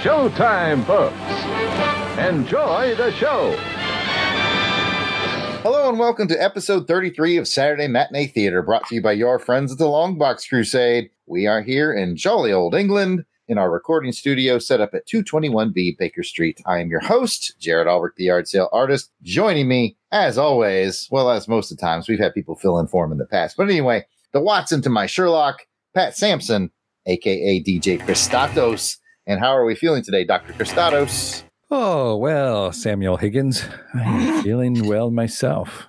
showtime, folks. Enjoy the show. Hello and welcome to episode 33 of Saturday Matinee Theater, brought to you by your friends at the Longbox Crusade. We are here in jolly old England in our recording studio set up at 221B Baker Street. I am your host, Jared Albrecht, the yard sale artist. Joining me, as always, well, as most of the times, we've had people fill in for him in the past. But anyway, the Watson to my Sherlock, Pat Sampson, aka DJ Christatos. And how are we feeling today, Dr. Christatos? Oh, well, Samuel Higgins, I'm feeling well myself.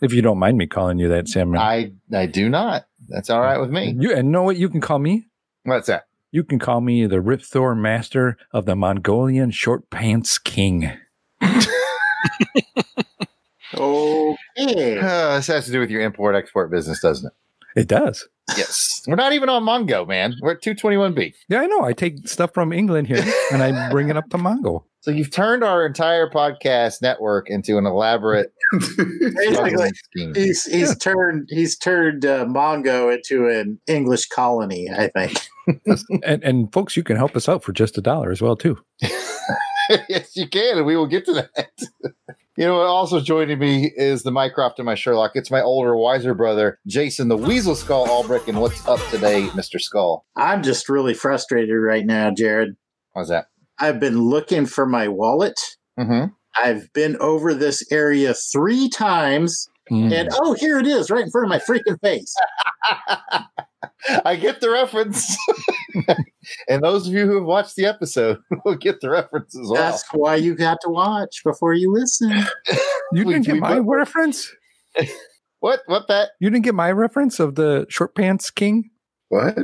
if you don't mind me calling you that, Samuel. I I do not. That's all right with me. You and know what you can call me? What's that? You can call me the Rip Thor Master of the Mongolian Short Pants King. Okay. Uh, this has to do with your import export business, doesn't it? It does. Yes. We're not even on Mongo, man. We're at 221B. Yeah, I know. I take stuff from England here and I bring it up to Mongo. So you've turned our entire podcast network into an elaborate Basically, scheme. he's he's turned he's turned uh, Mongo into an English colony. I think. And and folks, you can help us out for just a dollar as well, too. yes, you can, and we will get to that. You know, also joining me is the Mycroft and my Sherlock. It's my older, wiser brother, Jason, the Weasel Skull Albrecht. And what's up today, Mr. Skull? I'm just really frustrated right now, Jared. How's that? I've been looking for my wallet. Mm-hmm. I've been over this area three times, Mm. and oh, here it is, right in front of my freaking face. I get the reference. and those of you who have watched the episode will get the references. as well. Why you got to watch before you listen. You didn't get we my both- reference? What? What, Pat? You didn't get my reference of the Short Pants King? What?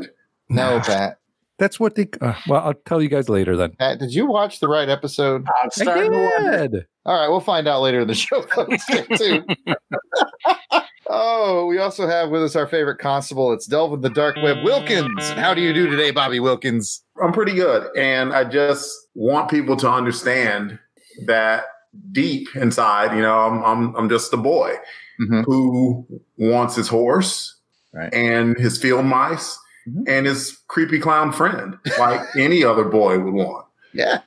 No, Pat. That's what they. Uh, well, I'll tell you guys later then. Pat, did you watch the right episode? I'm starting to I wonder. did. All right, we'll find out later in the show, folks. Stay tuned. Oh, we also have with us our favorite constable. It's Delvin the Dark Web Wilkins. And how do you do today, Bobby Wilkins? I'm pretty good. And I just want people to understand that deep inside, you know, I'm I'm I'm just a boy Mhm. who wants his horse Right. and his field mice Mhm. and his creepy clown friend, like any other boy would want. Yeah,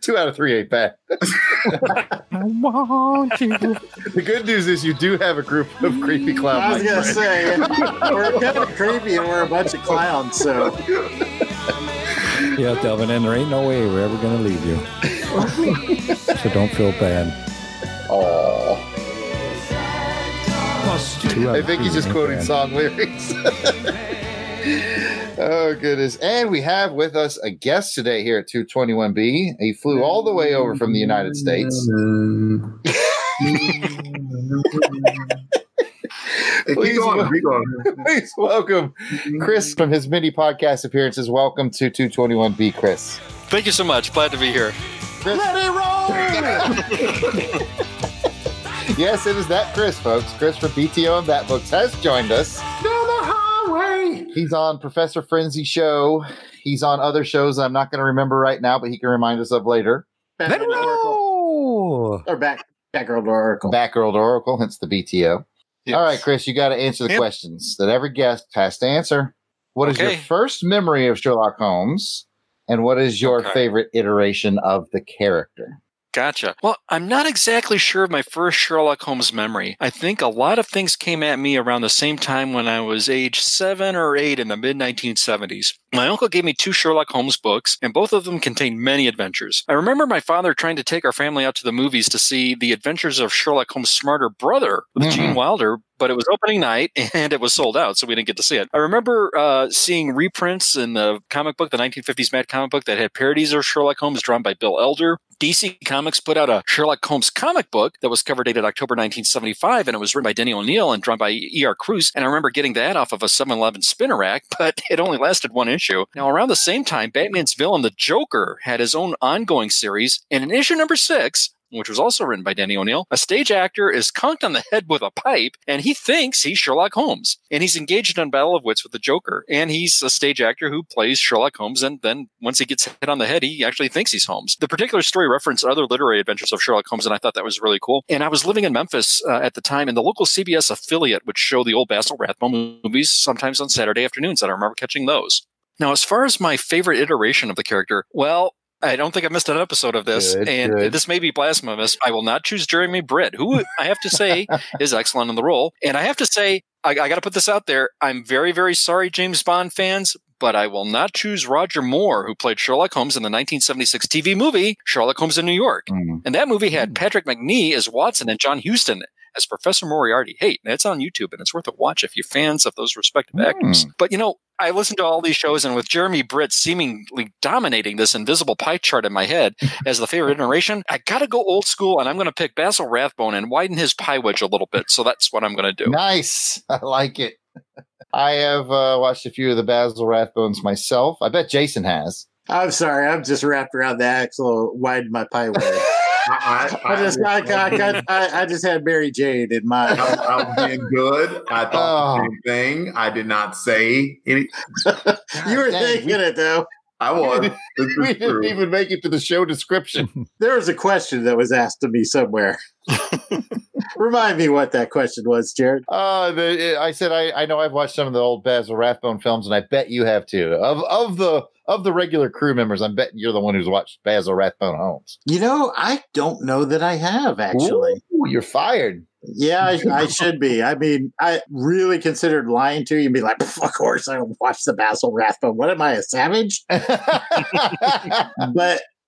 two out of three ain't bad. I want you. The good news is you do have a group of creepy clowns. I was gonna friends. say we're kind of creepy and we're a bunch of clowns. So Yeah, Delvin, and there ain't no way we're ever going to leave you. so don't feel bad. Oh. I think he's just quoting bad. song lyrics. oh goodness! And we have with us a guest today here at 221B. He flew all the way over from the United States. Hey, Please keep going, wel- keep going. Please welcome Chris from his mini podcast appearances. Welcome to 221B, Chris. Thank you so much. Glad to be here. Chris. yes, it is that Chris, folks. Chris from BTO and Bat Books has joined us. Down the highway. He's on Professor Frenzy Show. He's on other shows I'm not going to remember right now, but he can remind us of later. Let it roll! or back Batgirl to Oracle. Batgirl to Oracle, hence the BTO. Yes. All right, Chris, you got to answer the Yep. questions that every guest has to answer. What is your first memory of Sherlock Holmes? And what is your Okay. favorite iteration of the character? Gotcha. Well, I'm not exactly sure of my first Sherlock Holmes memory. I think a lot of things came at me around the same time when I was age seven or eight in the mid 1970s. My uncle gave me two Sherlock Holmes books, and both of them contained many adventures. I remember my father trying to take our family out to the movies to see The Adventures of Sherlock Holmes' Smarter Brother with Mhm. Gene Wilder, but it was opening night and it was sold out, so we didn't get to see it. I remember uh, seeing reprints in the comic book, the 1950s Mad comic book, that had parodies of Sherlock Holmes drawn by Bill Elder. DC Comics put out a Sherlock Holmes comic book that was cover dated October 1975, and it was written by Denny O'Neil and drawn by E.R. Cruz. And I remember getting that off of a 7 Eleven spinner rack, but it only lasted one issue. Now, around the same time, Batman's villain, the Joker, had his own ongoing series, and in issue number six, which was also written by Danny O'Neil, a stage actor is conked on the head with a pipe, and he thinks he's Sherlock Holmes. And he's engaged in battle of wits with the Joker. And he's a stage actor who plays Sherlock Holmes, and then once he gets hit on the head, he actually thinks he's Holmes. The particular story referenced other literary adventures of Sherlock Holmes, and I thought that was really cool. And I was living in Memphis uh, at the time, and the local CBS affiliate would show the old Basil Rathbone movies sometimes on Saturday afternoons, and I remember catching those. Now, as far as my favorite iteration of the character, well, I don't think I missed an episode of this, Good, and good. this may be blasphemous. I will not choose Jeremy Brett, who I have to say is excellent in the role. And I have to say, I, I got to put this out there. I'm very, very sorry, James Bond fans, but I will not choose Roger Moore, who played Sherlock Holmes in the 1976 TV movie Sherlock Holmes in New York. Mm. And that movie had Patrick Macnee as Watson and John Huston as Professor Moriarty. Hey, that's on YouTube and it's worth a watch if you're fans of those respective actors. But you know, I listened to all these shows and with Jeremy Brett seemingly dominating this invisible pie chart in my head as the favorite iteration, I gotta go old school and I'm gonna pick Basil Rathbone and widen his pie wedge a little bit. So that's what I'm gonna do. Nice. I like it. I have uh, watched a few of the Basil Rathbones myself. I bet Jason has. I'm sorry. I'm just wrapped around the axle, widen my pie wedge. I, I just, I, I, I, I just had Mary Jane in mind. I, I was being good. I thought Oh. the same thing. I did not say any. you were dang, thinking it though. I was. We is didn't true. even make it to the show description. There was a question that was asked of me somewhere. Remind me what that question was, Jared. Uh, the, I said I, I know I've watched some of the old Basil Rathbone films, and I bet you have too. Of of the of the regular crew members, I'm betting you're the one who's watched Basil Rathbone Holmes. You know, I don't know that I have actually. Ooh, you're fired. Yeah, I, I should be. I mean, I really considered lying to you and be like, of course I don't watch the Basil Rathbone. What am I, a savage? but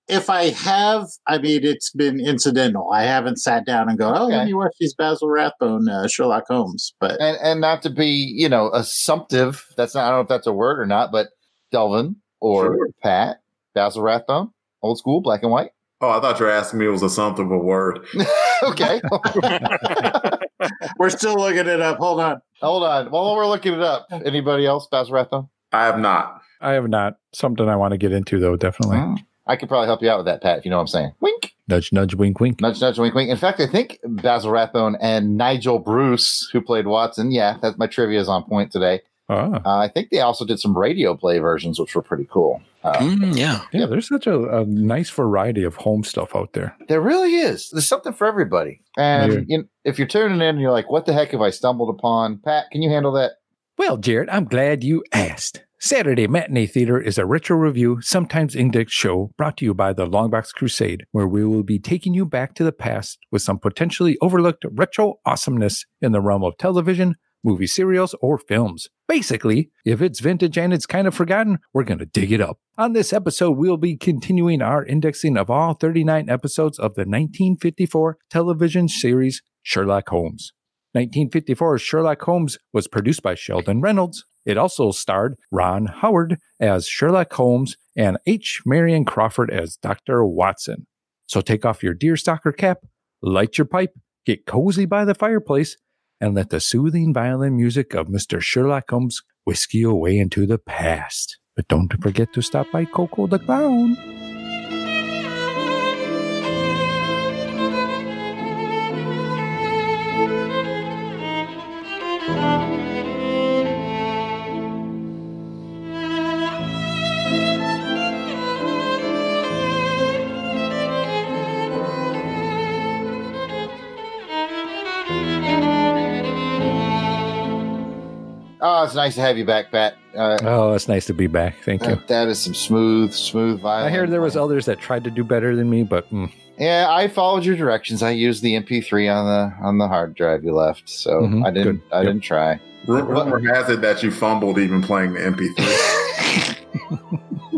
if I have, I mean, it's been incidental. I haven't sat down and go, oh, Okay. let me watch these Basil Rathbone uh, Sherlock Holmes. But and and not to be you know assumptive. That's not I don't know if that's a word or not, but Delvin or Sure. Pat Basil Rathbone, old school, black and white. Oh, I thought you were asking me it was a something of a word. okay, we're still looking it up. Hold on. hold on. While we're looking it up, anybody else Basil Rathbone? I have not. I have not. Something I want to get into though, definitely. Oh, I could probably help you out with that, Pat. If you know what I'm saying. Wink. Nudge, nudge, wink, wink. Nudge, nudge, wink, wink. In fact, I think Basil Rathbone and Nigel Bruce, who played Watson, yeah, that's my trivia is on point today. Ah, Uh, I think they also did some radio play versions, which were pretty cool. Uh, Mm, yeah. yeah. There's such a, a nice variety of home stuff out there. There really is. There's something for everybody. And Yeah. you know, if you're tuning in and you're like, what the heck have I stumbled upon? Pat, can you handle that? Well, Jared, I'm glad you asked. Saturday Matinee Theater is a retro review, sometimes index show brought to you by the Longbox Crusade, where we will be taking you back to the past with some potentially overlooked retro awesomeness in the realm of television, movie serials, or films. Basically, if it's vintage and it's kind of forgotten, we're going to dig it up. On this episode, we'll be continuing our indexing of all 39 episodes of the 1954 television series Sherlock Holmes. 1954's Sherlock Holmes was produced by Sheldon Reynolds. It also starred Ron Howard as Sherlock Holmes and H. Marion Crawford as Dr. Watson. So take off your deerstalker cap, light your pipe, get cozy by the fireplace, and let the soothing violin music of Mr. Sherlock Holmes whisk you away into the past. But don't forget to stop by Coco the Clown. Oh, it's nice to have you back, Pat. Uh, Oh, it's nice to be back. Thank you. that- that is some smooth, smooth violin. I heard there was others that tried to do better than me, but mm, Yeah, I followed your directions. I used the MP3 on the on the hard drive you left, so Mhm, I didn't good. I Yep. didn't try. Rumor has it that you fumbled even playing the MP3.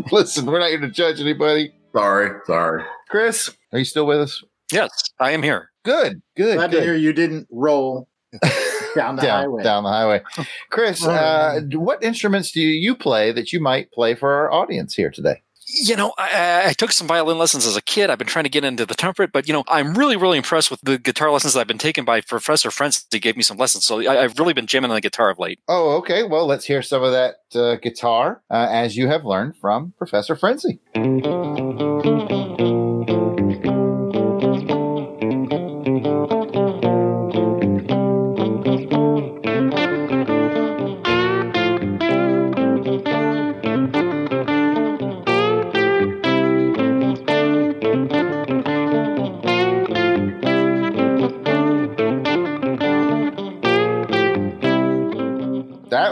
Listen, we're not here to judge anybody. sorry, sorry. Chris, are you still with us? Yes, I am here. Good, good. Glad good. to hear you didn't roll down the down, highway. down the highway. Chris, uh, what instruments do you play that you might play for our audience here today? You know, I, I took some violin lessons as a kid. I've been trying to get into the trumpet, but you know, I'm really, really impressed with the guitar lessons that I've been taken by Professor Frenz. He gave me some lessons, so I, I've really been jamming on the guitar of late. Oh, okay. Well, let's hear some of that uh, guitar uh, as you have learned from Professor Frenzy.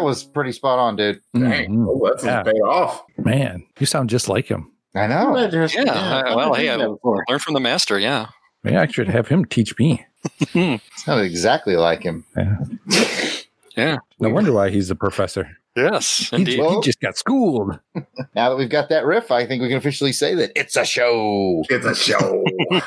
Was pretty spot on, dude. Dang, Mhm. those lessons Yeah. paid off. man, you sound just like him. I know. Yeah, I- well, hey, Learn from the master. Yeah. Maybe I should have him teach me. Sounded exactly like him. Yeah. yeah. No wonder why he's a professor. Yes, He, indeed. he just got schooled. Now that we've got that riff, I think we can officially say that it's a show. It's a show.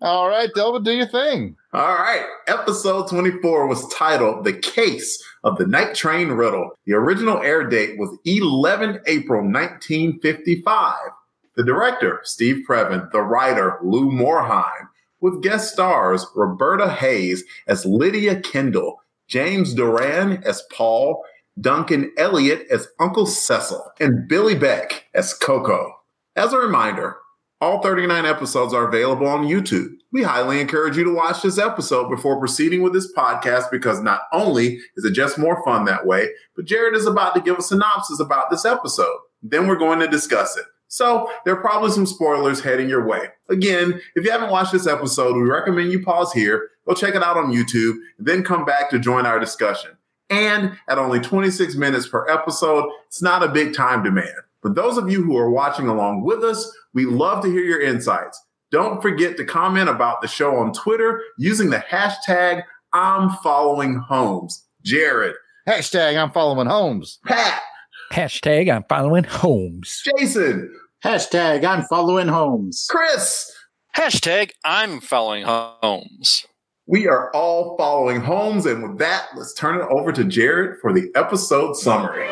All right, Delvin, do your thing. All right. Episode 24 was titled The Case of the Night Train Riddle. The original air date was 11 April 1955. The director, Steve Previn, the writer, Lou Morheim, with guest stars Roberta Hayes as Lydia Kendall, James Duran as Paul, Duncan Elliott as Uncle Cecil, and Billy Beck as Coco. As a reminder, all 39 episodes are available on YouTube. We highly encourage you to watch this episode before proceeding with this podcast because not only is it just more fun that way, but Jared is about to give a synopsis about this episode. Then we're going to discuss it. So there are probably some spoilers heading your way. Again, if you haven't watched this episode, we recommend you pause here, go check it out on YouTube, and then come back to join our discussion. And at only 26 minutes per episode, it's not a big time demand. For those of you who are watching along with us, we love to hear your insights. Don't forget to comment about the show on Twitter using the hashtag I'm following Holmes. Jared, Hashtag I'm following Holmes. Pat, Hashtag I'm following Holmes. Jason, Hashtag I'm following Holmes. Chris. Hashtag I'm following Holmes. We are all following Holmes. And with that, let's turn it over to Jared for the episode summary.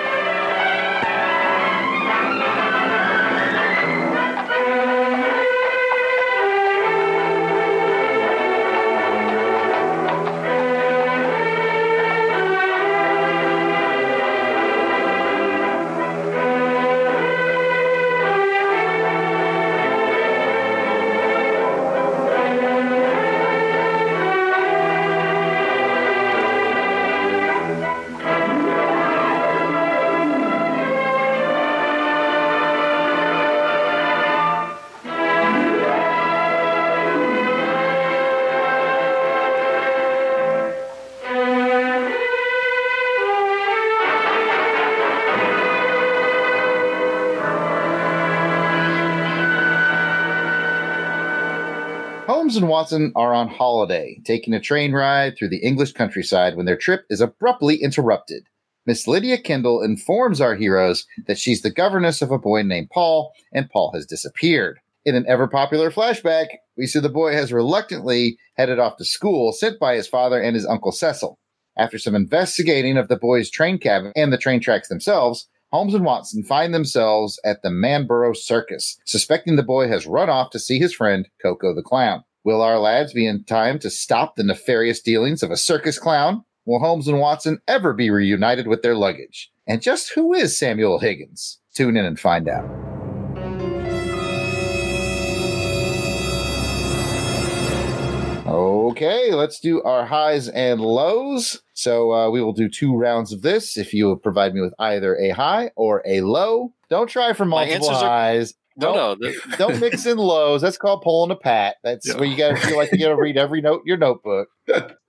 Holmes and Watson are on holiday, taking a train ride through the English countryside when their trip is abruptly interrupted. Miss Lydia Kendall informs our heroes that she's the governess of a boy named Paul, and Paul has disappeared. In an ever popular flashback, we see the boy has reluctantly headed off to school, sent by his father and his uncle Cecil. After some investigating of the boy's train cabin and the train tracks themselves, Holmes and Watson find themselves at the Manborough Circus, suspecting the boy has run off to see his friend Coco the Clown. Will our lads be in time to stop the nefarious dealings of a circus clown? Will Holmes and Watson ever be reunited with their luggage? And just who is Samuel Higgins? Tune in and find out. Okay, let's do our highs and lows. So uh, we will do two rounds of this. If you provide me with either a high or a low, don't try for My multiple answers highs. No, Don't- no. the- don't mix in lows. That's called pulling a pat. That's Yeah. where you got to feel like you got to read every note in your notebook.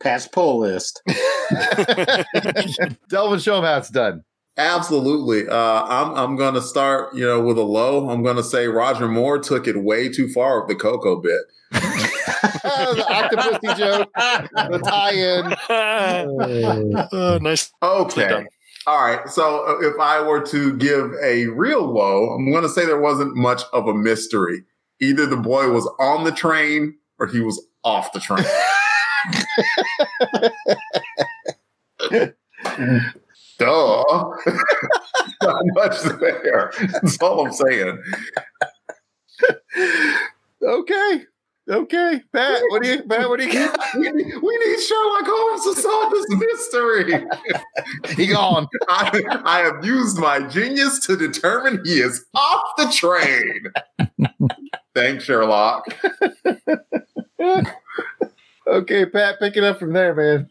Pat's pull list. Delvin, show him how it's done. Absolutely. Uh, I'm I'm going to start, you know, with a low. I'm going to say Roger Moore took it way too far with the Coco bit. the Octopussy joke, the tie-in. Uh, nice. Okay. All right. So uh, if I were to give a real low, I'm going to say there wasn't much of a mystery. Either the boy was on the train or he was off the train. Duh. Not much there. That's all I'm saying. Okay, okay, Pat. What do you, Pat? What do you got? We need, we need Sherlock Holmes to solve this mystery. He gone. I, I have used my genius to determine he is off the train. Thanks, Sherlock. Okay, Pat. Pick it up from there, man.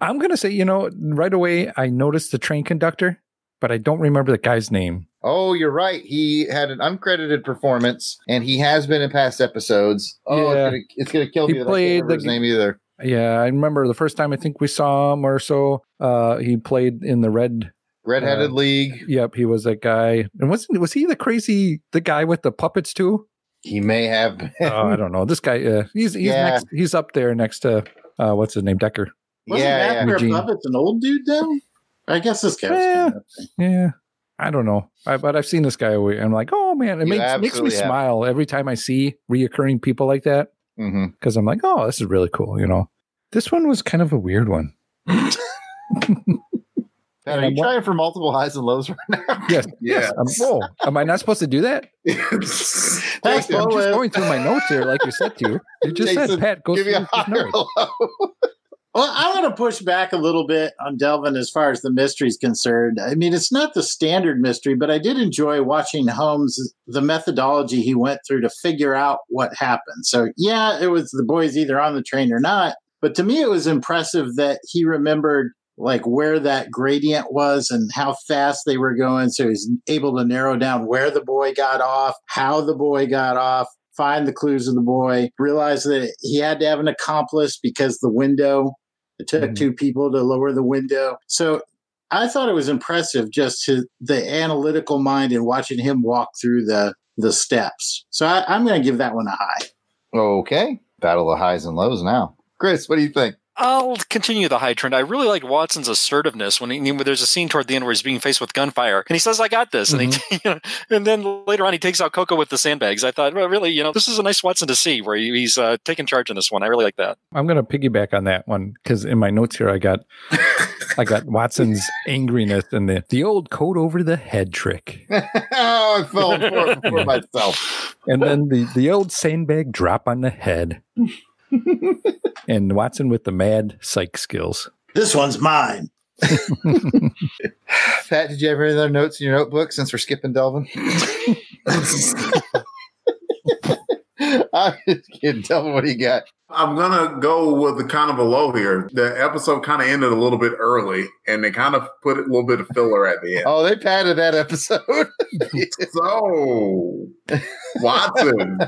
I'm going to say, you know, right away, I noticed the train conductor, but I don't remember the guy's name. Oh, you're right. He had an uncredited performance, and he has been in past episodes. Oh, Yeah. it's, gonna, it's gonna kill He me. that I can't played remember the- his name either. Yeah, I remember the first time I think we saw him or so. Uh, he played in the red Redheaded Uh, League. Yep, he was that guy. And wasn't was he the crazy the guy with the puppets too? He may have been. Oh, I don't know. This guy, uh, he's he's Yeah. next, he's up there next to uh, what's his name, Decker. Wasn't yeah, yeah. Master Eugene. Puppets an old dude though? I guess this guy was Yeah. kind of Yeah, I don't know, I, but I've seen this guy. away. I'm like, oh man, it You makes, makes me have. smile every time I see reoccurring people like that because I'm like, oh, this is really cool. You know, this one was kind of a weird one. Pat, are you what- trying for multiple highs and lows right now? Yes, Yeah. Um, oh, am I not supposed to do that? That's I'm just going through my notes here, like you said to. You just Jason, said, Pat, go Give through me a his notes. Well, I want to push back a little bit on Delvin as far as the mystery is concerned. I mean, it's not the standard mystery, but I did enjoy watching Holmes, the methodology he went through to figure out what happened. So, yeah, it was the boys either on the train or not. But to me, it was impressive that he remembered like where that gradient was and how fast they were going. So he's able to narrow down where the boy got off, how the boy got off, find the clues of the boy, realize that he had to have an accomplice because the window, it took Mhm. two people to lower the window. So I thought it was impressive just to the analytical mind and watching him walk through the the steps. So I, I'm going to give that one a high. Okay. Battle of highs and lows now. Chris, what do you think? I'll continue the high trend. I really like Watson's assertiveness when, he, when there's a scene toward the end where he's being faced with gunfire, and he says, "I got this," and he, you know, and then later on he takes out Coco with the sandbags. I thought, well, really, you know, this is a nice Watson to see where he's uh, taking charge in this one. I really like that. I'm going to piggyback on that one because in my notes here, I got I got Watson's angriness and the the old coat over the head trick, oh, I fell for for myself. and then the the old sandbag drop on the head, and Watson with the mad psych skills. This one's mine. Pat, did you have any other notes in your notebook since we're skipping Delvin? I'm just kidding. Delvin, what you got? I'm gonna go with the kind of a low here. The episode kind of ended a little bit early, and they kind of put a little bit of filler at the end. Oh, they padded that episode. So, Watson,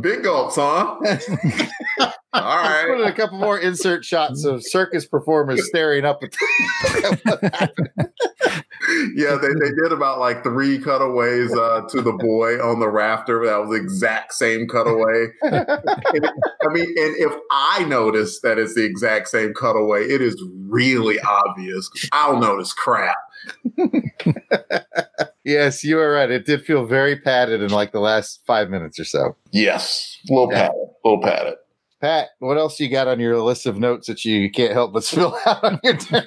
big gulps, huh? All right. Put in a couple more insert shots of circus performers staring up at the. Yeah, they, they did about like three cutaways uh, to the boy on the rafter. That was the exact same cutaway. I mean, and if I notice that it's the exact same cutaway, it is really obvious. I'll notice crap. yes, you are right. It did feel very padded in like the last five minutes or so. Yes, little Yeah. padded, little padded. Pat, what else you got on your list of notes that you can't help but spill out on your turn?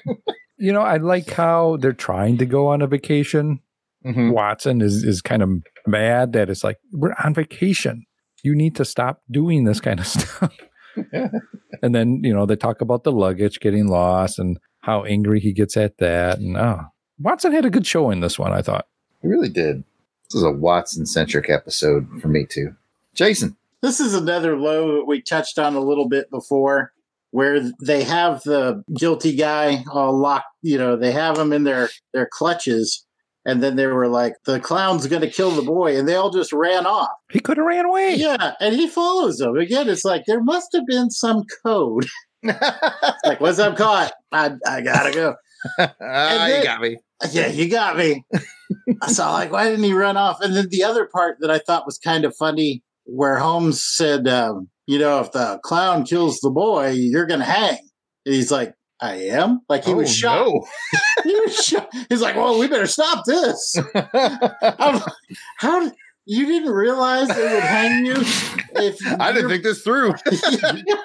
You know, I like how they're trying to go on a vacation. Mhm. Watson is is kind of mad that it's like we're on vacation. You need to stop doing this kind of stuff. and then you know they talk about the luggage getting lost and how angry he gets at that. And oh, Watson had a good show in this one. I thought. He really did. This is a Watson centric episode for me too. Jason. This is another low that we touched on a little bit before, where they have the guilty guy all locked. You know, they have him in their their clutches, and then they were like, "The clown's going to kill the boy," and they all just ran off. He could have ran away. Yeah, and he follows them again. It's like there must have been some code. like, once I'm caught, I I gotta go. ah, then- you got me. Yeah, you got me. so like, why didn't he run off? And then the other part that I thought was kind of funny, where Holmes said, um, you know, if the clown kills the boy, you're gonna hang. And he's like, I am. Like he was Oh, shocked. He was shocked. He's like, well, we better stop this. I'm like, How did you didn't realize they would hang you? If I didn't think this through.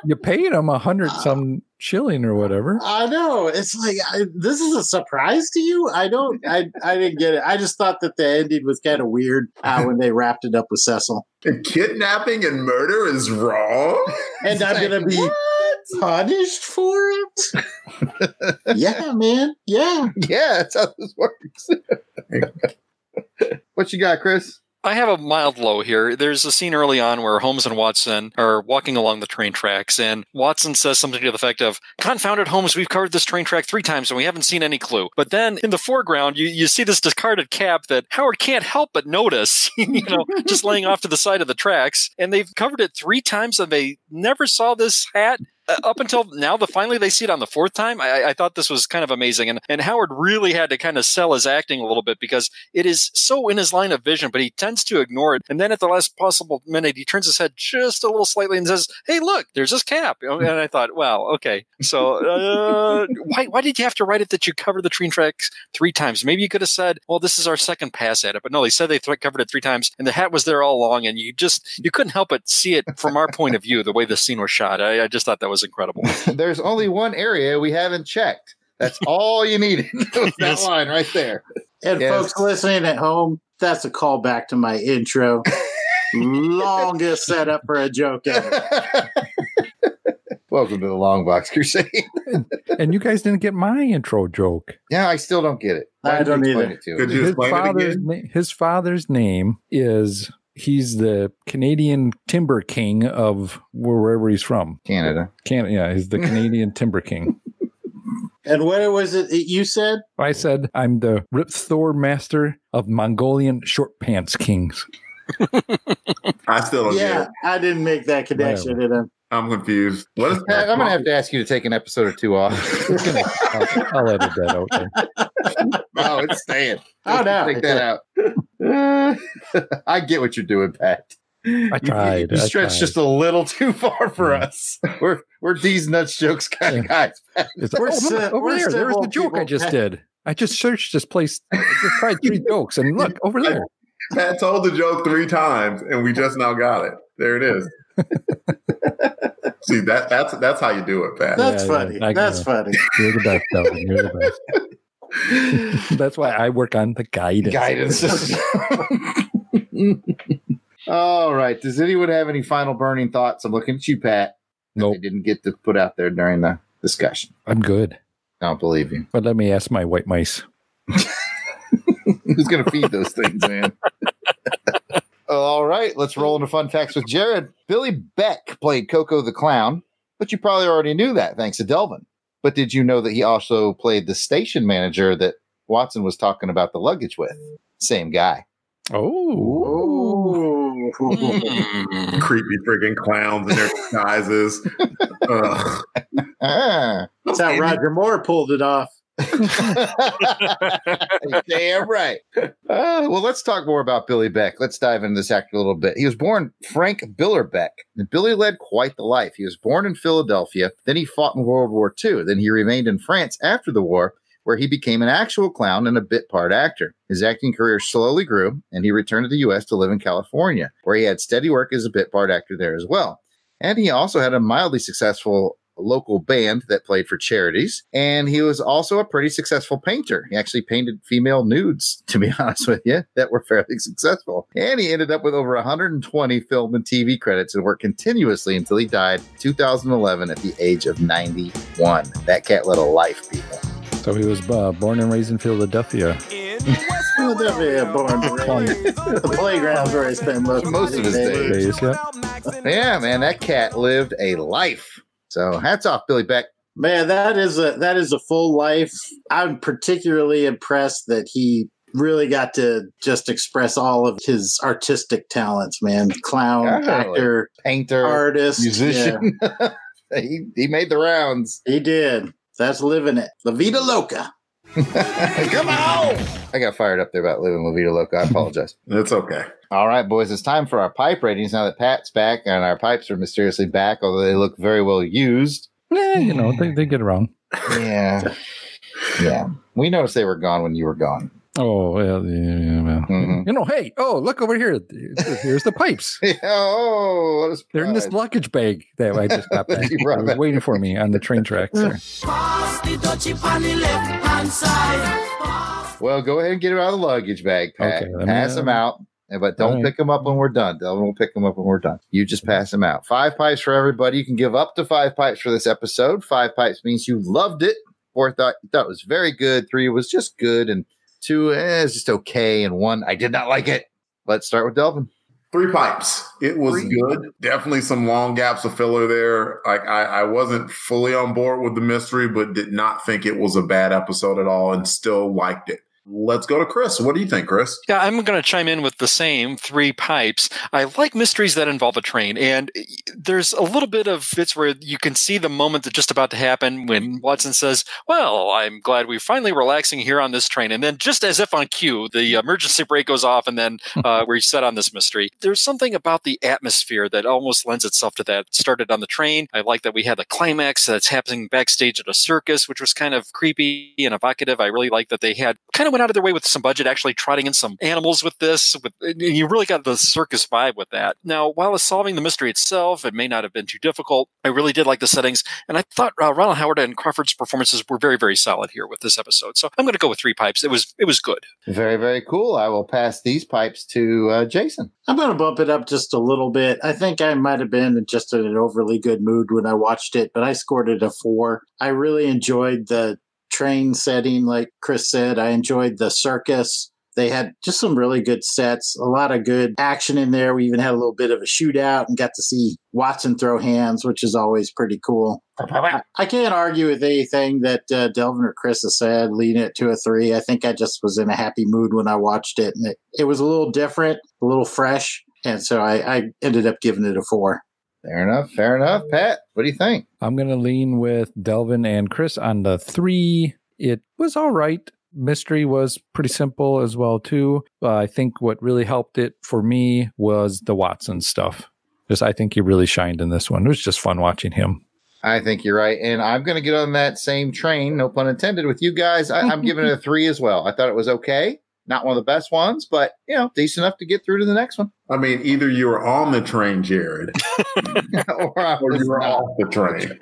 You paid him a hundred some shilling or whatever. I know. It's like I, this is a surprise to you. I don't. I I didn't get it. I just thought that the ending was kind of weird uh, when they wrapped it up with Cecil. Kidnapping and murder is wrong. And I'm gonna be punished for it. yeah, man. Yeah. Yeah, that's how this works. what you got, Chris? I have a mild low here. There's a scene early on where Holmes and Watson are walking along the train tracks, and Watson says something to the effect of, Confounded Holmes, we've covered this train track three times and we haven't seen any clue. But then in the foreground, you, you see this discarded cap that Howard can't help but notice, you know, just laying off to the side of the tracks. And they've covered it three times and they never saw this hat. Uh, up until now, the finally they see it on the fourth time. I, I thought this was kind of amazing, and and Howard really had to kind of sell his acting a little bit because it is so in his line of vision, but he tends to ignore it. And then at the last possible minute, he turns his head just a little slightly and says, "Hey, look, there's this cap." And I thought, "Wow, okay." So uh, why why did you have to write it that you covered the train tracks three times? Maybe you could have said, "Well, this is our second pass at it," but no, they said they th- covered it three times, and the hat was there all along, and you just you couldn't help but see it from our point of view, the way the scene was shot. I, I just thought that was incredible. There's only one area we haven't checked. That's all you needed. that Yes. line right there. And Yes. folks listening at home, that's a callback to my intro. Longest setup for a joke ever. Welcome to the Long Box Crusade. And you guys didn't get my intro joke. yeah, I still don't get it. I don't don't explain either. it to Could me? you His explain it again? na- his father's name is he's the Canadian timber king of wherever he's from. Canada. Can yeah, he's the Canadian timber king. And what was it that you said? I said I'm the Rip Thor master of Mongolian short pants kings. I still don't get Yeah, it. I didn't make that connection. Did I? I'm confused. What is Pat, I'm gonna have to ask you to take an episode or two off. I'll, I'll edit that out. Then. no, it's staying. Oh, no. Take that out. Uh, I get what you're doing, Pat. I tried. You, I stretched tried. just a little too far for Yeah. us. We're we're these nuts jokes kind of guys. It's We're oh, look, over we're there. There's civil the joke I people. just did. I just searched this place. I just tried three jokes, and look over there. Pat told the joke three times, and we just now got it. There it is. See that that's that's how you do it, Pat. That's Yeah, yeah, funny. I That's funny. You're the best, Delvin. You're the best. That's why I work on the guidance. Guidance. All right. Does anyone have any final burning thoughts? I'm looking at you, Pat. that Nope. They didn't get to put out there during the discussion. I'm good. I don't believe you. But let me ask my white mice. Who's going to feed those things, man? All right, let's roll into fun facts with Jared. Billy Beck played Coco the Clown, but you probably already knew that thanks to Delvin. But did you know that he also played the station manager that Watson was talking about the luggage with? Same guy. Oh. Creepy freaking clowns in their disguises. Ugh. Ah. That's how Roger Moore pulled it off. Damn right. Uh, well, let's talk more about Billy Beck. Let's dive into this actor a little bit. He was born Frank Billerbeck, and Billy led quite the life. He was born in Philadelphia, then he fought in World War II. Then he remained in France after the war, where he became an actual clown and a bit part actor. His acting career slowly grew, and he returned to the U.S. to live in California, where he had steady work as a bit part actor there as well. And he also had a mildly successful local band that played for charities. And he was also a pretty successful painter. He actually painted female nudes, to be honest with you, that were fairly successful. And he ended up with over 120 film and TV credits and worked continuously until he died 2011 at the age of 91. That cat led a life, people. So he was uh, born and raised in Philadelphia. Philadelphia, born to raise. The playground's where I spend most, Most of his days. Days, yeah. Yeah, man, that cat lived a life. So hats off, Billy Beck. Man, that is a that is a full life. I'm particularly impressed that he really got to just express all of his artistic talents, man. Clown, actor, Painter, artist, musician. he, he made the rounds. He did. That's living it. La Vida Loca. Come on! I got fired up there about living La Vida Loca. I apologize. It's okay. All right, boys, it's time for our pipe ratings now that Pat's back and our pipes are mysteriously back, although they look very well used. Yeah, you know, they, they get around. Yeah. yeah. We noticed they were gone when you were gone. Oh, well, yeah, well. Mhm. You know, hey, oh, look over here. Here's the pipes. Yeah, oh, what a They're in this luggage bag that I just got back. You brought They back. waiting for me on the train tracks. There. Pass the dutchie on the left hand side. Well, go ahead and get it out of the luggage bag, Pat. Okay, me, pass uh, them out. eh, But don't all right. pick them up when we're done. Delvin will pick them up when we're done. You just pass them out. Five pipes for everybody. You can give up to five pipes for this episode. Five pipes means you loved it. Four thought you thought it was very good. Three was just good, and two eh, is just okay, and one I did not like it. Let's start with Delvin. Three pipes. It was Three. good. Definitely some long gaps of filler there. Like I, I wasn't fully on board with the mystery, but did not think it was a bad episode at all, and still liked it. Let's go to Chris. What do you think, Chris? Yeah, I'm going to chime in with the same three pipes. I like mysteries that involve a train, and there's a little bit of bits where you can see the moment that's just about to happen when Watson says, "Well, I'm glad we're finally relaxing here on this train," and then just as if on cue, the emergency brake goes off, and then uh, we're set on this mystery. There's something about the atmosphere that almost lends itself to that. It started on the train. I like that we had the climax that's happening backstage at a circus, which was kind of creepy and evocative. I really like that they had kind of went out of their way with some budget, actually trotting in some animals with this. With and you really got the circus vibe with that. Now, while it's solving the mystery itself, it may not have been too difficult. I really did like the settings, and I thought uh, Ronald Howard and Crawford's performances were very, very solid here with this episode. So I'm going to go with three pipes. It was it was good. Very, very cool. I will pass these pipes to uh, Jason. I'm going to bump it up just a little bit. I think I might have been just in an overly good mood when I watched it, but I scored it a four. I really enjoyed the train setting, like Chris said. I enjoyed the circus. They had just some really good sets, a lot of good action in there. We even had a little bit of a shootout and got to see Watson throw hands, which is always pretty cool. I, I can't argue with anything that uh, Delvin or Chris has said, leading it to a three. I think I just was in a happy mood when I watched it, and it, it was a little different, a little fresh. And so I, I ended up giving it a four. Fair enough. Fair enough. Pat, what do you think? I'm going to lean with Delvin and Chris on the three. It was all right. Mystery was pretty simple as well too. Uh, I think what really helped it for me was the Watson stuff. Just I think he really shined in this one. It was just fun watching him. I think you're right. And I'm going to get on that same train, no pun intended, with you guys. I, I'm giving it a three as well. I thought it was okay. Not one of the best ones, but, you know, decent enough to get through to the next one. I mean, either you were on the train, Jared, or I or you were off the train.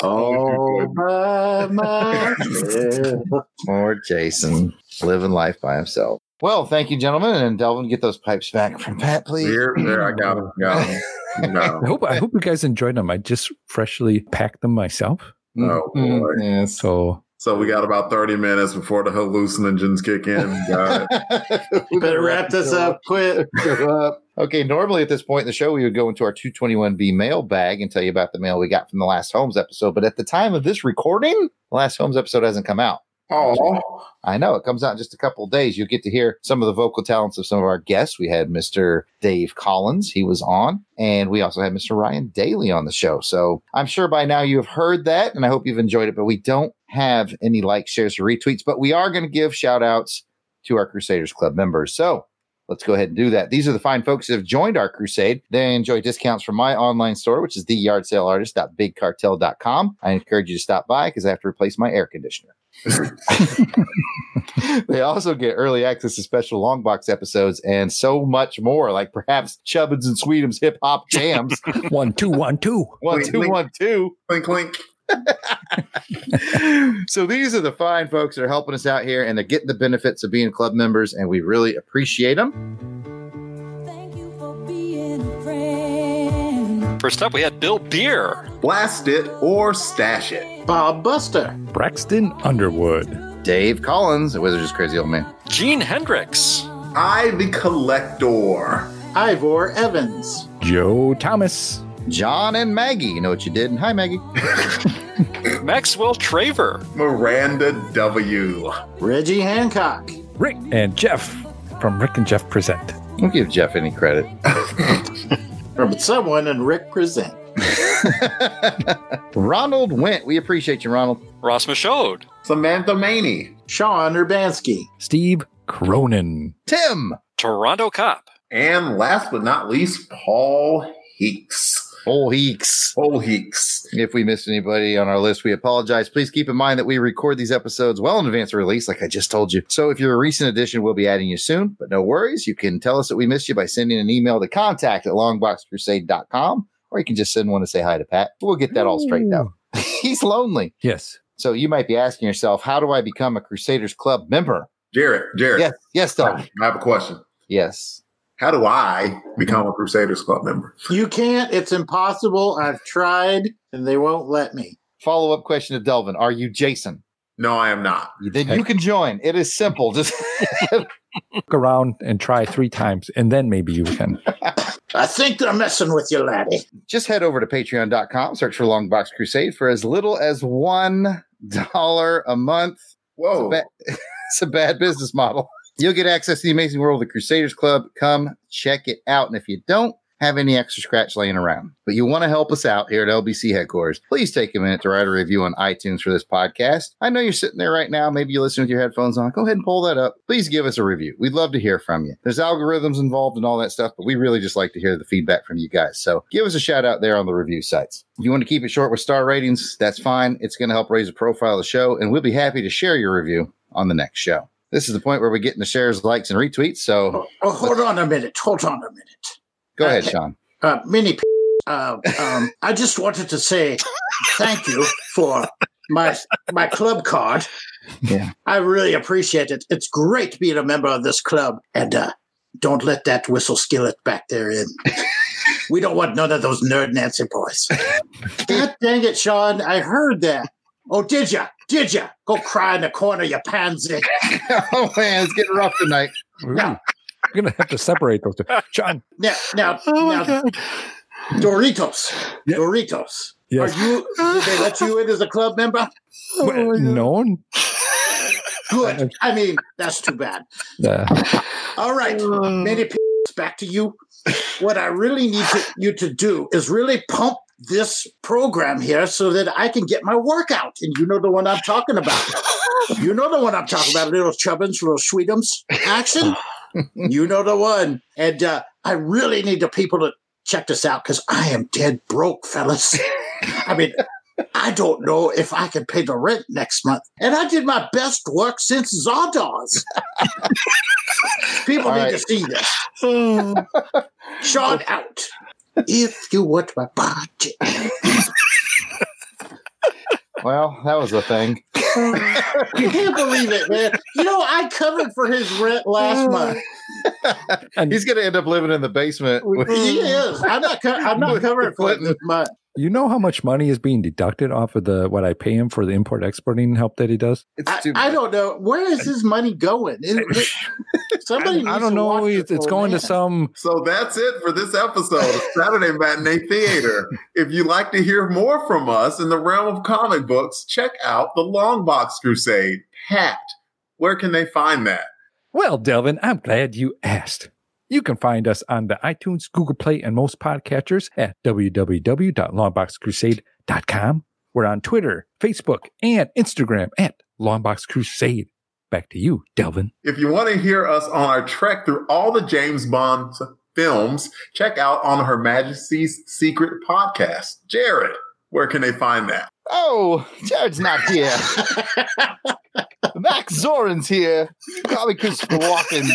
Oh, by myself. Or Jason living life by himself. Well, thank you, gentlemen. And Delvin, get those pipes back from Pat, please. Here, there, I got it. Got it. I No. hope I hope you guys enjoyed them. I just freshly packed them myself. Oh, Mm, boy. yes. So So we got about 30 minutes before the hallucinogens kick in. Got it. We Better wrap this up quick. Okay, normally at this point in the show, we would go into our 221B mail bag and tell you about the mail we got from the last Holmes episode. But at the time of this recording, the last Holmes episode hasn't come out. Oh, I know it comes out in just a couple days. You'll get to hear some of the vocal talents of some of our guests. We had Mr. Dave Collins, he was on, and we also had Mr. Ryan Daly on the show. So I'm sure by now you have heard that, and I hope you've enjoyed it. But we don't have any likes, shares, or retweets, but we are going to give shout outs to our Crusaders Club members. So let's go ahead and do that. These are the fine folks that have joined our crusade. They enjoy discounts from my online store, which is theyardsaleartist.bigcartel.com. I encourage you to stop by because I have to replace my air conditioner. they also get early access to special long box episodes and so much more, like perhaps Chubbins and Sweetums hip hop jams. one, two, one, two. one, Clink, two, clink. one, two. clink, clink. so these are the fine folks that are helping us out here and they're getting the benefits of being club members, and we really appreciate them. Thank you for being a friend. First up, we had Bill Beer. Blast it or stash it. Bob Buster. Braxton Underwood. Dave Collins, the Wizard's crazy old man. Gene Hendricks. I, the collector. Ivor Evans. Joe Thomas. John and Maggie. You know what you did? And hi, Maggie. Maxwell Traver. Miranda W. Reggie Hancock. Rick and Jeff from Rick and Jeff Present. Don't give Jeff any credit. From someone and Rick Present. Ronald Went. We appreciate you, Ronald. Ross Michaud. Samantha Maney. Sean Urbanski. Steve Cronin. Tim. Toronto Cop. And last but not least, Paul Heeks. Paul Heeks. Paul Heeks. If we missed anybody on our list, we apologize. Please keep in mind that we record these episodes well in advance of release, like I just told you. So if you're a recent addition, we'll be adding you soon. But no worries. You can tell us that we missed you by sending an email to contact at longboxcrusade.com, or you can just send one to say hi to Pat. We'll get that all straightened out. He's lonely. Yes. So you might be asking yourself, how do I become a Crusaders Club member? Jared, Jared, Yes, yes, Doug. I have a question. Yes. How do I become a Crusaders Club member? You can't. It's impossible. I've tried and they won't let me. Follow up question to Delvin: Are you Jason? No, I am not. Then you can join. It is simple. Just Look around and try three times, and then maybe you can. I think they're messing with you, laddie. just head over to patreon.com, search for Longbox Crusade for as little as one dollar a month. Whoa. Ba- it's a bad business model. You'll get access to the amazing world of the Crusaders Club. Come check it out. And if you don't have any extra scratch laying around, but you want to help us out here at LBC headquarters, please take a minute to write a review on iTunes for this podcast. I know you're sitting there right now. Maybe you listen with your headphones on. Go ahead and pull that up. Please give us a review. We'd love to hear from you. There's algorithms involved and all that stuff, but we really just like to hear the feedback from you guys. So give us a shout out there on the review sites. If you want to keep it short with star ratings, that's fine. It's going to help raise the profile of the show, and we'll be happy to share your review on the next show. This is the point where we're getting the shares, likes, and retweets. So Oh, oh, hold on a minute. Hold on a minute. go ahead, Okay. Sean. Uh, P- uh, um, I just wanted to say thank you for my my club card. Yeah. I really appreciate it. It's great being a member of this club, and uh, don't let that whistle skillet back there in. we don't want none of those nerd Nancy boys. God dang it, Sean! I heard that. Oh, did ya? Did ya? Go cry in the corner, you pansy. oh man, it's getting rough tonight. Ooh, We're gonna have to separate those two. John, Now, now, Oh my now, god! Doritos. Yeah. Doritos. Yes. Are you? Did they let you in as a club member? well, no. Good. I mean, that's too bad. Uh, All right, many people. Back to you. What I really need to, you to do is really pump this program here so that I can get my workout. And you know the one I'm talking about. You know the one I'm talking about, little chubbins, little sweetums. Action. You know the one. And uh, I really need the people to check this out because I am dead broke, fellas. I mean, I don't know if I can pay the rent next month. And I did my best work since Zardoz. People All need right. to see this. Sean out. If you want my body. Well, that was a thing. I can't believe it, man. You know, I covered for his rent last uh, month. and He's going to end up living in the basement. with- He is. I'm not. Co- I'm not covering for it this month. You know how much money is being deducted off of the what I pay him for the import exporting help that he does? It's I, too I bad. don't know where is his money going. It- it- somebody. I needs don't to know. watch It's, it's going man. to some. So that's it for this episode of Saturday Matinee Theater. If you'd like to hear more from us in the realm of comic books, check out the Long Box Crusade. Pat, where can they find that? Well, Delvin, I'm glad you asked. You can find us on the iTunes, Google Play, and most podcatchers at www.longboxcrusade.com. We're on Twitter, Facebook, and Instagram at Longbox Crusade. Back to you, Delvin. If you want to hear us on our trek through all the James Bond films, check out on Her Majesty's Secret podcast. Jared, where can they find that? Oh, Jared's not here. Max Zorin's here. You Call me Christopher Walken.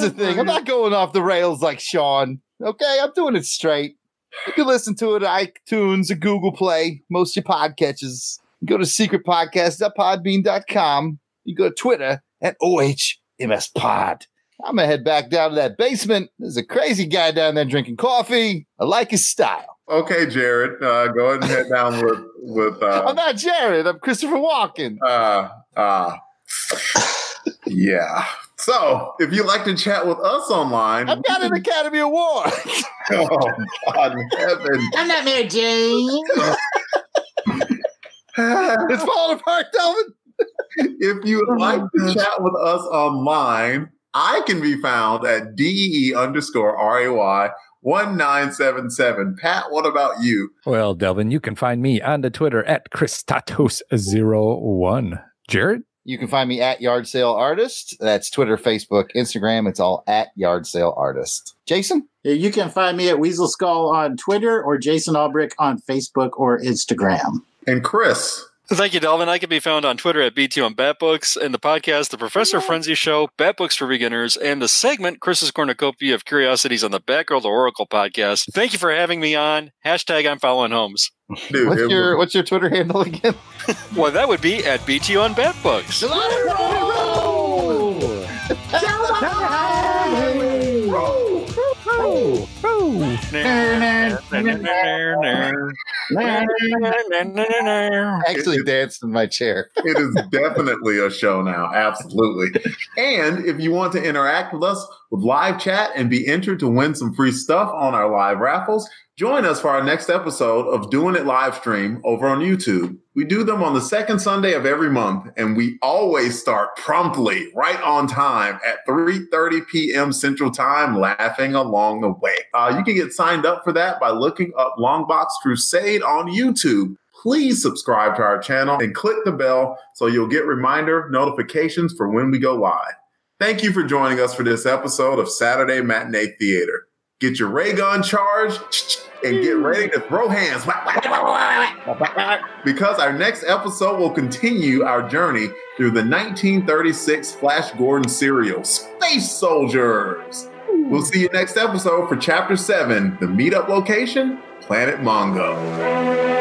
Here's the thing. I'm not going off the rails like Sean. Okay, I'm doing it straight. You can listen to it at iTunes or Google Play, most of your podcatchers. You go to secretpodcast.podbean.com. You go to Twitter at OHMSPod. I'm gonna head back down to that basement. There's a crazy guy down there drinking coffee. I like his style. Okay, Jared, uh, go ahead and head down with with uh, I'm not Jared. I'm Christopher Walken. uh, uh, yeah. So, if you'd like to chat with us online, I've got an Academy Award. oh God in heaven, I'm not Mary Jane. it's falling apart, Delvin. if you would like to chat with us online, I can be found at DE underscore RAY 1977. Pat, what about you? Well, Delvin, you can find me on the Twitter at Christatos01. Jared? You can find me at Yard Sale Artist. That's Twitter, Facebook, Instagram. It's all at Yard Sale Artist. Jason? You can find me at Weasel Skull on Twitter or Jason Albrick on Facebook or Instagram. And Chris. Thank you, Delvin. I can be found on Twitter at BT on Batbooks and the podcast, The Professor Frenzy Show, Batbooks for Beginners, and the segment Chris's Cornucopia of Curiosities on the Batgirl the Oracle podcast. Thank you for having me on. Hashtag I'm following Holmes. Dude, What's it your what's your Twitter handle again? Well, that would be at BT on Batbooks. Actually danced in my chair. it is definitely a show now. Absolutely. And if you want to interact with us with live chat and be entered to win some free stuff on our live raffles, join us for our next episode of Doing It live stream over on YouTube. We do them on the second Sunday of every month, and we always start promptly, right on time at 3:30 p.m. Central Time, laughing along the way. Uh, you can get signed up for that by looking up Longbox Crusade on YouTube. Please subscribe to our channel and click the bell so you'll get reminder notifications for when we go live. Thank you for joining us for this episode of Saturday Matinee Theater. Get your ray gun charged and get ready to throw hands. Because our next episode will continue our journey through the 1936 Flash Gordon serial, Space Soldiers. We'll see you next episode for Chapter 7 The Meetup Location, Planet Mongo.